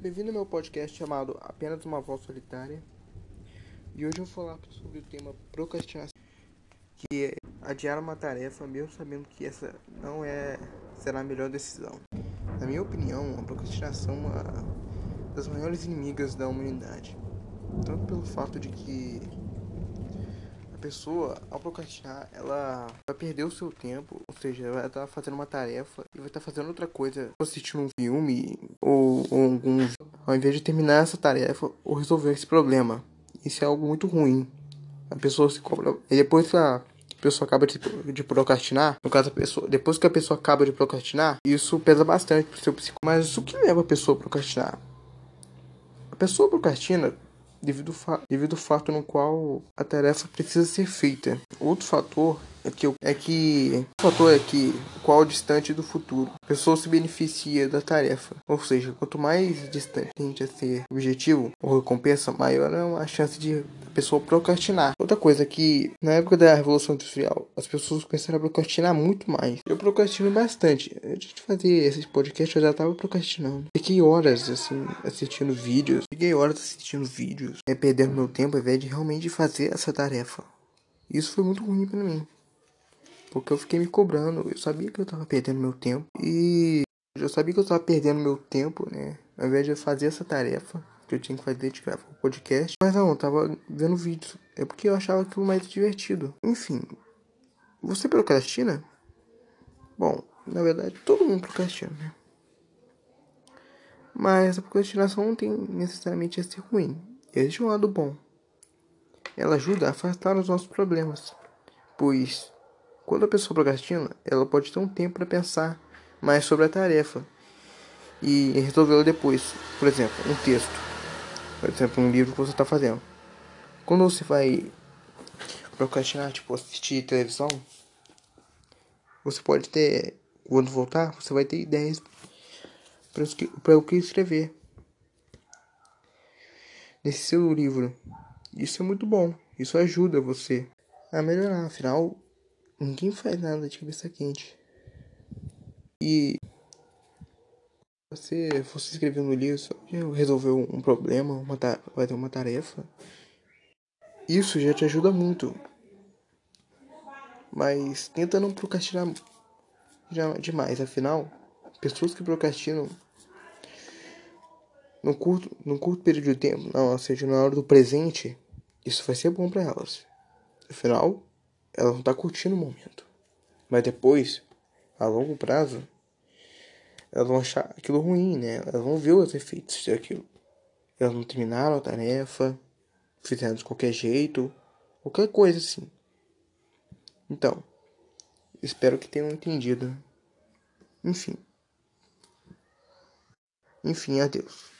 Bem-vindo ao meu podcast chamado Apenas uma Voz Solitária. E hoje eu vou falar sobre o tema procrastinação, que é adiar uma tarefa mesmo sabendo que essa não é será a melhor decisão. Na minha opinião, a procrastinação é uma das maiores inimigas da humanidade. Tanto pelo fato de que pessoa, ao procrastinar, ela vai perder o seu tempo, ou seja, ela vai estar fazendo uma tarefa e vai estar fazendo outra coisa, assistindo um filme ou, ou algum, ao invés de terminar essa tarefa ou resolver esse problema. Isso é algo muito ruim. A pessoa se cobra. E depois que a pessoa acaba de, de procrastinar, no caso a pessoa, depois que a pessoa acaba de procrastinar, isso pesa bastante pro seu psico. Mas o que leva a pessoa a procrastinar? A pessoa procrastina devido, devido ao fato no qual a tarefa precisa ser feita. Outro fator é que, é que o fator é que qual distante do futuro a pessoa se beneficia da tarefa. Ou seja, quanto mais distante a ser objetivo ou recompensa, maior é a chance de a pessoa procrastinar. Outra coisa é que na época da Revolução Industrial, as pessoas começaram a procrastinar muito mais. Eu procrastino bastante. Antes de fazer esse podcast, eu já estava procrastinando. Fiquei horas assim assistindo vídeos. Fiquei horas assistindo vídeos, é, perdendo meu tempo ao invés de realmente fazer essa tarefa. Isso foi muito ruim para mim. Porque eu fiquei me cobrando. Eu sabia que eu tava perdendo meu tempo. E eu sabia que eu tava perdendo meu tempo, né? Ao invés de fazer essa tarefa que eu tinha que fazer de gravar o podcast. Mas não, eu tava vendo vídeo. É porque eu achava aquilo mais divertido. Enfim. Você procrastina? Bom, na verdade todo mundo procrastina, né? Mas a procrastinação não tem necessariamente a ser ruim. Existe um lado bom. Ela ajuda a afastar os nossos problemas. Pois quando a pessoa procrastina, ela pode ter um tempo para pensar mais sobre a tarefa e resolvê-la depois. Por exemplo, um texto. Por exemplo, um livro que você está fazendo. Quando você vai procrastinar, tipo, assistir televisão, você pode ter, quando voltar, você vai ter ideias para o que escrever nesse seu livro. Isso é muito bom. Isso ajuda você a melhorar. Afinal, Ninguém faz nada de cabeça quente. E você você escreveu no livro, resolveu um problema, uma vai ter uma tarefa. Isso já te ajuda muito. Mas tenta não procrastinar demais, afinal, pessoas que procrastinam no curto, no curto período de tempo, não, ou seja, na hora do presente, isso vai ser bom para elas. Afinal, ela não tá curtindo o momento. Mas depois, a longo prazo, elas vão achar aquilo ruim, né? Elas vão ver os efeitos daquilo. Elas não terminaram a tarefa, fizeram de qualquer jeito, qualquer coisa assim. Então, espero que tenham entendido. Enfim. Enfim, adeus.